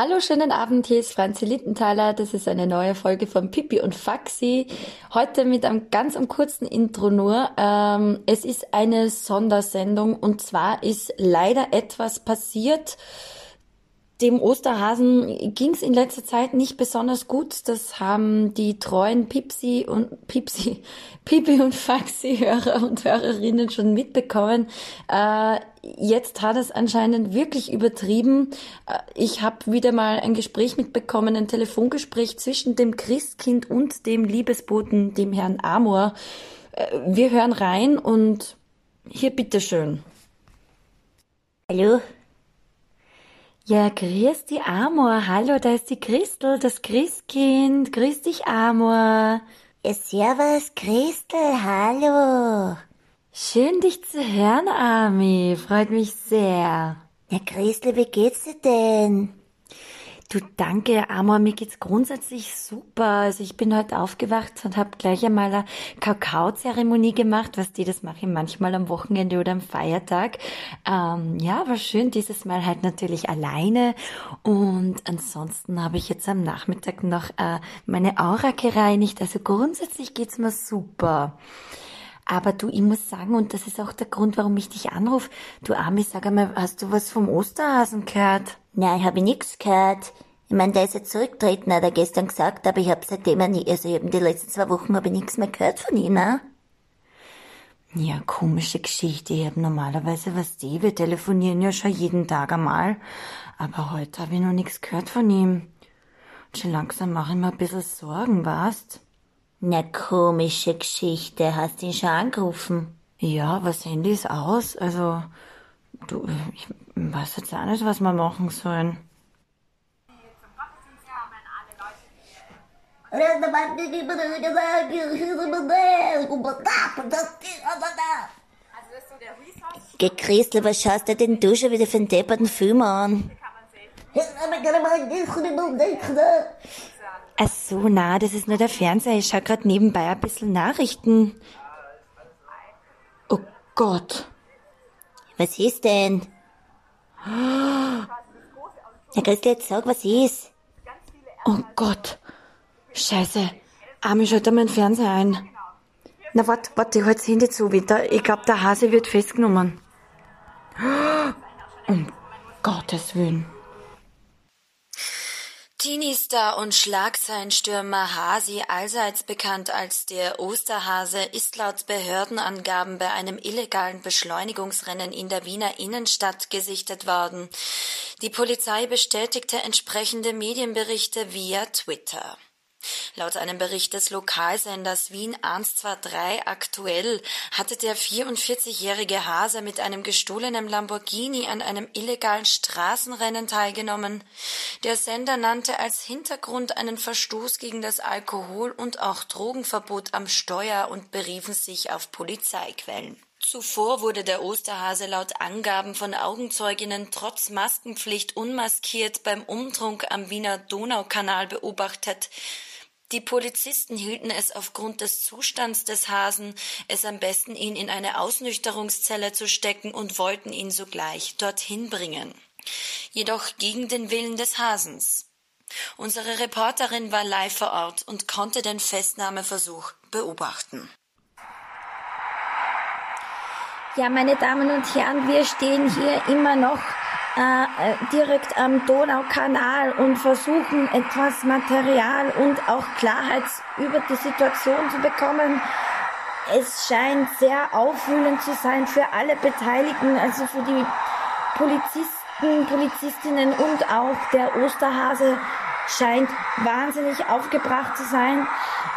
Hallo, schönen Abend, hier ist Franzi Littenthaler. Das ist eine neue Folge von Pipi und Faxi. Heute mit einem ganz am kurzen Intro nur. Ähm, es ist eine Sondersendung und zwar ist leider etwas passiert, dem Osterhasen ging es in letzter Zeit nicht besonders gut. Das haben die treuen Pipsi und Pipsi, Pipi und Faxi-Hörer und Hörerinnen schon mitbekommen. Äh, jetzt hat es anscheinend wirklich übertrieben. Äh, ich habe wieder mal ein Gespräch mitbekommen, ein Telefongespräch zwischen dem Christkind und dem Liebesboten, dem Herrn Amor. Äh, wir hören rein und hier bitteschön. Hallo? Ja, grüß die Amor. Hallo, da ist die Christel, das Christkind. Grüß dich, Amor. Ja, servus, Christel, hallo. Schön, dich zu hören, Ami. Freut mich sehr. Ja, Christel, wie geht's dir denn? Du, danke, Amor, mir geht's grundsätzlich super. Also ich bin heute aufgewacht und habe gleich einmal eine Kakaozeremonie gemacht, was die, das mache ich manchmal am Wochenende oder am Feiertag. Ähm, ja, war schön, dieses Mal halt natürlich alleine. Und ansonsten habe ich jetzt am Nachmittag noch äh, meine Aura gereinigt. Also grundsätzlich geht's mir super. Aber du, ich muss sagen, und das ist auch der Grund, warum ich dich anrufe, du Ami, sag einmal, hast du was vom Osterhasen gehört? Nein, habe ich nix gehört. Ich meine, der ist jetzt zurückgetreten, hat er gestern gesagt, aber ich habe seitdem nie, also ich hab in den letzten zwei Wochen habe ich nichts mehr gehört von ihm, ne? Ja, komische Geschichte. Ich habe normalerweise was die, wir telefonieren ja schon jeden Tag einmal, aber heute habe ich noch nichts gehört von ihm. Und schon langsam mache ich mir ein bisschen Sorgen, weißt? Na, komische Geschichte. Hast du ihn schon angerufen? Ja, was Handy ist aus. Also, du, ich weiß jetzt auch nicht, was wir machen sollen. Geh, Christel, was schaust du denn du schon wieder für einen depperten Film an? Ach so, na, das ist nur der Fernseher. Ich schaue gerade nebenbei ein bisschen Nachrichten. Oh Gott. Was ist denn? Ja, Christel, jetzt sag, was ist? Oh Gott. Scheiße. Schaut mal den Fernseher ein. Na, warte, warte, ich halte das Handy zu wieder. Ich glaube, der Hase wird festgenommen. Um Gottes Willen. Teenie-Star und Schlagzeilenstürmer Hasi, allseits bekannt als der Osterhase, ist laut Behördenangaben bei einem illegalen Beschleunigungsrennen in der Wiener Innenstadt gesichtet worden. Die Polizei bestätigte entsprechende Medienberichte via Twitter. Laut einem Bericht des Lokalsenders Wien 123 aktuell hatte der 44-jährige Hase mit einem gestohlenen Lamborghini an einem illegalen Straßenrennen teilgenommen. Der Sender nannte als Hintergrund einen Verstoß gegen das Alkohol- und auch Drogenverbot am Steuer und beriefen sich auf Polizeiquellen. Zuvor wurde der Osterhase laut Angaben von Augenzeuginnen trotz Maskenpflicht unmaskiert beim Umtrunk am Wiener Donaukanal beobachtet. Die Polizisten hielten es aufgrund des Zustands des Hasen es am besten, ihn in eine Ausnüchterungszelle zu stecken und wollten ihn sogleich dorthin bringen. Jedoch gegen den Willen des Hasens. Unsere Reporterin war live vor Ort und konnte den Festnahmeversuch beobachten. Ja, meine Damen und Herren, wir stehen hier immer noch äh, direkt am Donaukanal und versuchen etwas Material und auch Klarheit über die Situation zu bekommen. Es scheint sehr aufwühlend zu sein für alle Beteiligten, also für die Polizisten, Polizistinnen und auch der Osterhase scheint wahnsinnig aufgebracht zu sein.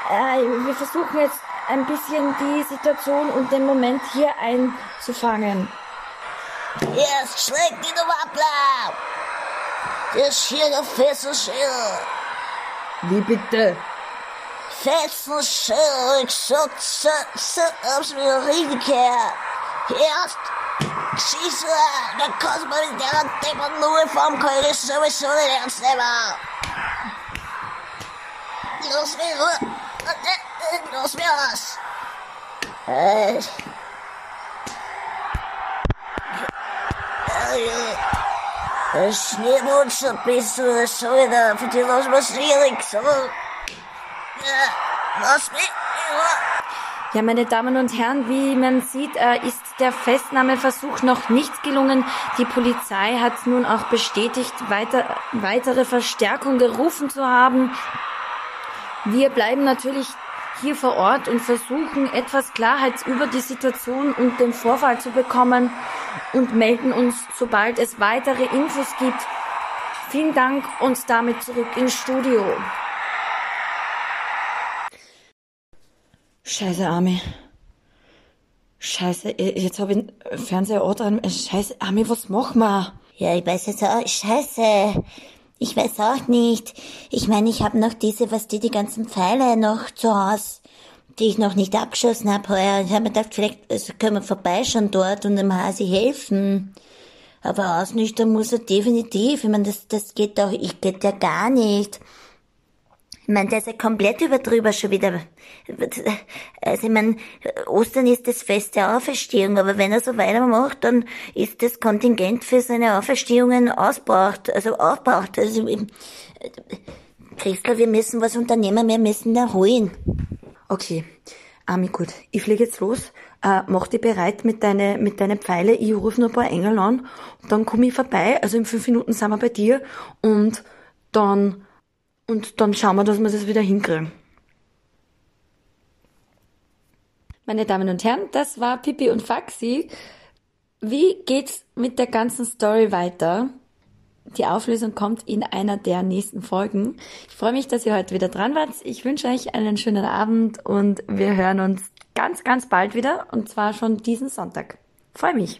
Äh, wir versuchen jetzt ein bisschen die Situation und den Moment hier einzufangen. Die Nummer ab! Das hier der Fesselschild! Wie bitte? Fesselschild! So, so, so, hab's mir gehört! Erst schieße, dann du mit der Deppern nur vom Keule sowieso nicht ernst nehmen! Los, mir, los, mir was! Äh, Lassen wir schwierig, so. Ja, lass mich, ja. Ja, meine Damen und Herren, wie man sieht, äh, ist der Festnahmeversuch noch nicht gelungen. Die Polizei hat nun auch bestätigt, weiter, weitere Verstärkung gerufen zu haben. Wir bleiben natürlich hier vor Ort und versuchen etwas Klarheit über die Situation und den Vorfall zu bekommen und melden uns, sobald es weitere Infos gibt. Vielen Dank und damit zurück ins Studio. Scheiße, Armi. Scheiße, jetzt habe ich Fernseher auch dran. Scheiße, Armi, was machen wir? Ja, ich weiß jetzt auch, scheiße. Ich weiß auch nicht. Ich meine, ich habe noch diese, was die, die ganzen Pfeile noch zu Hause, die ich noch nicht abgeschossen habe heuer. Ich habe mir gedacht, vielleicht also können wir vorbeischauen dort und dem Hasi helfen. Aber ausnüchtern muss er definitiv. Ich meine, das, das geht doch, ich geht ja gar nicht. Meine, der ist ja komplett überdrüber schon wieder. Also ich meine, Ostern ist das Fest der Auferstehung, aber wenn er so weitermacht, dann ist das Kontingent für seine Auferstehungen ausbraucht, also aufbraucht. Also, Christel, wir müssen was unternehmen, wir müssen da holen. Okay, Ami, gut. Ich fliege jetzt los. Äh, mach dich bereit mit deine, mit deinen Pfeile. Ich rufe noch ein paar Engel an. Dann komme ich vorbei. Also in fünf Minuten sind wir bei dir. Und dann und dann schauen wir, dass wir das wieder hinkriegen. Meine Damen und Herren, das war Pipi und Faxi. Wie geht's mit der ganzen Story weiter? Die Auflösung kommt in einer der nächsten Folgen. Ich freue mich, dass ihr heute wieder dran wart. Ich wünsche euch einen schönen Abend und wir hören uns ganz, ganz bald wieder und zwar schon diesen Sonntag. Freue mich.